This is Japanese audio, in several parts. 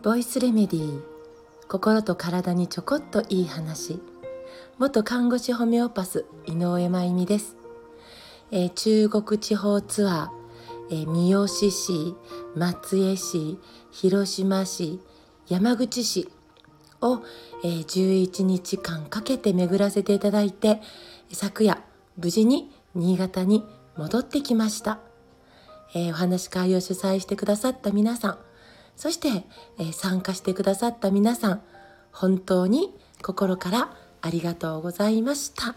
ボイスレメディー心と体にちょこっといい話。元看護師ホメオパス井上真由美です、えー、中国地方ツアー、えー、三好市松江市広島市山口市を、えー、11日間かけて巡らせていただいて昨夜無事に新潟に戻ってきました、えー、お話し会を主催してくださった皆さん。そして、えー、参加してくださった皆さん本当に心からありがとうございました。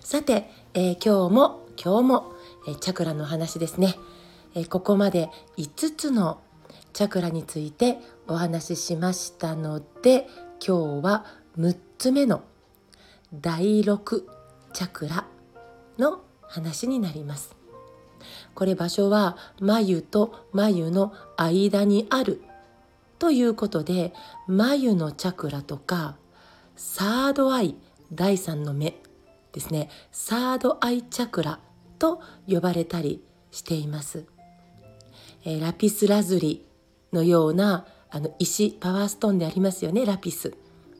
さて、え今日も今日も、えチャクラの話ですね、えここまで5つのチャクラについてお話ししましたので今日は6つ目の第6チャクラの話になります。これ場所は眉と眉の間にあるということで眉のチャクラとかサードアイ第三の目ですね。サードアイチャクラと呼ばれたりしています、えー、ラピスラズリのようなあの石パワーストーンでありますよねラピス、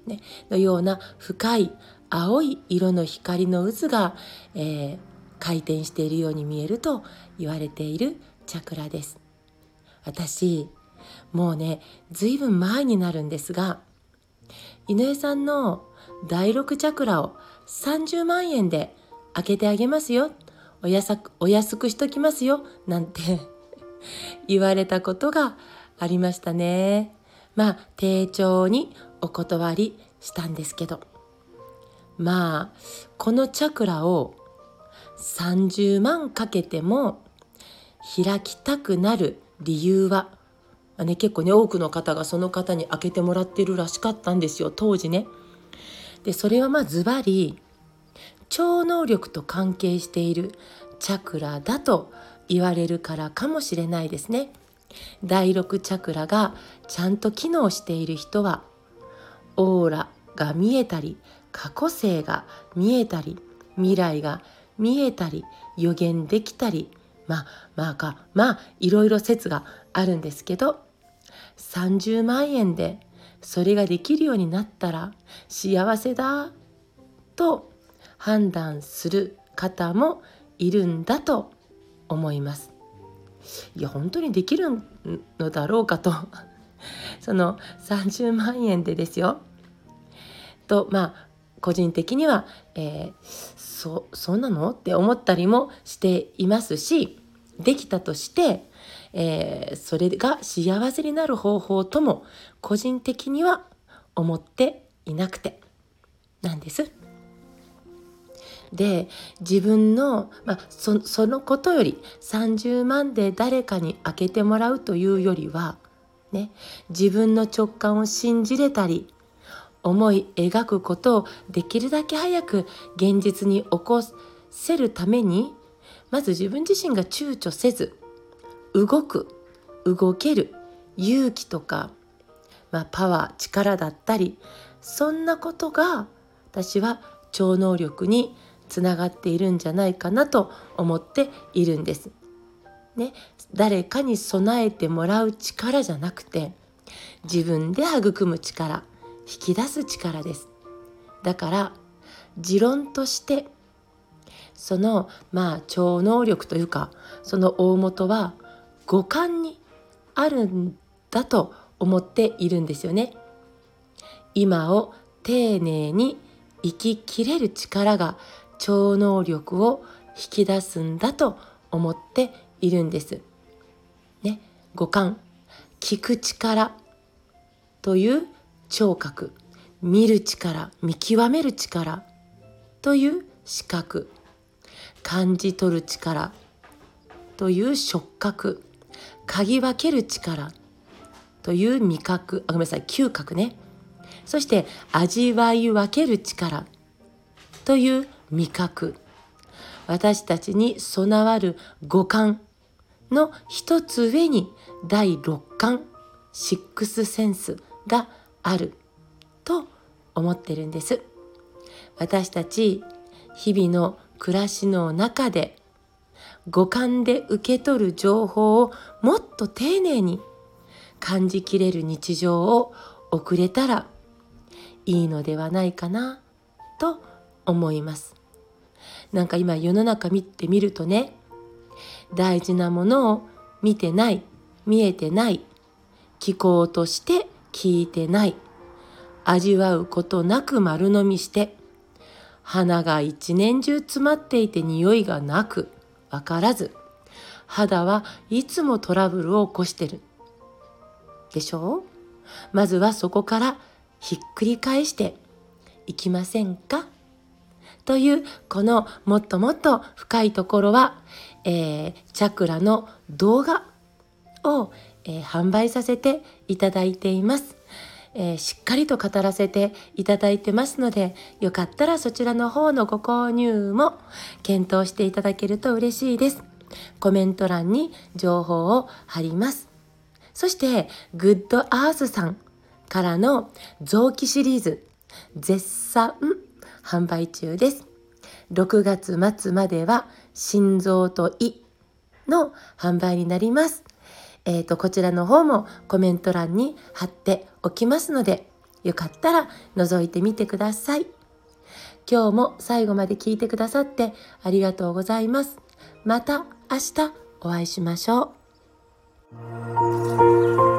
ね、のような深い青い色の光の渦が、えー、回転しているように見えると言われているチャクラです私もうね随分前になるんですが井上さんの第6チャクラを30万円で開けてあげますよおやさお安くしときますよなんて 言われたことがありましたね。まあ、丁重にお断りしたんですけど。まあ、このチャクラを30万かけても開きたくなる理由は、ね、結構ね、多くの方がその方に開けてもらってるらしかったんですよ、当時ね。で、それはまあズバリ、超能力と関係しているチャクラだと言われるからかもしれないですね。第6チャクラがちゃんと機能している人はオーラが見えたり過去性が見えたり未来が見えたり予言できたりまあまあかまあいろいろ説があるんですけど30万円でそれができるようになったら幸せだと判断する方もいるんだと思います。いや本当にできるのだろうかと その30万円でですよとまあ個人的には、えー、そそうなのって思ったりもしていますしできたとして、えー、それが幸せになる方法とも個人的には思っていなくてなんです。で自分の、まあ、そそのことより30万で誰かに開けてもらうというよりは、ね、自分の直感を信じれたり思い描くことをできるだけ早く現実に起こせるためにまず自分自身が躊躇せず動く動ける勇気とか、まあ、パワー力だったりそんなことが私は超能力につながっているんじゃないかなと思っているんです。ね、誰かに備えてもらう力じゃなくて自分で育む力引き出す力です。だから持論としてそのまあ超能力というかその大元は五感にあるんだと思っているんですよね。今を丁寧に生ききれる力が超能力を引き出すんだと思っているんです。ね、五感聞く力という聴覚見る力見極める力という視覚感じ取る力という触覚嗅ぎ分ける力という味覚あごめんなさい嗅覚ね。そして味わい分ける力という味覚。私たちに備わる五感の一つ上に第六感シックスセンスがあると思ってるんです私たち日々の暮らしの中で五感で受け取る情報をもっと丁寧に感じきれる日常を送れたらいいのではないかなと思います。なんか今世の中見てみるとね大事なものを見てない見えてない聞こうとして聞いてない。味わうことなく丸飲みして。鼻が一年中詰まっていて匂いがなく。わからず。肌はいつもトラブルを起こしてる。でしょ？うまずはそこからひっくり返して。いきませんか？というこのもっともっと深いところは、えー、チャクラの動画を、えー、販売させていただいています。えー、しっかりと語らせていただいてますので、よかったらそちらの方のご購入も検討していただけると嬉しいです。コメント欄に情報を貼ります。そして、グッドアースさんからの臓器シリーズ、絶賛販売中です。6月末までは心臓と胃の販売になります。えっ、ー、と、こちらの方もコメント欄に貼っておきますので、よかったら覗いてみてください。今日も最後まで聞いてくださってありがとうございます。また明日お会いしましょう。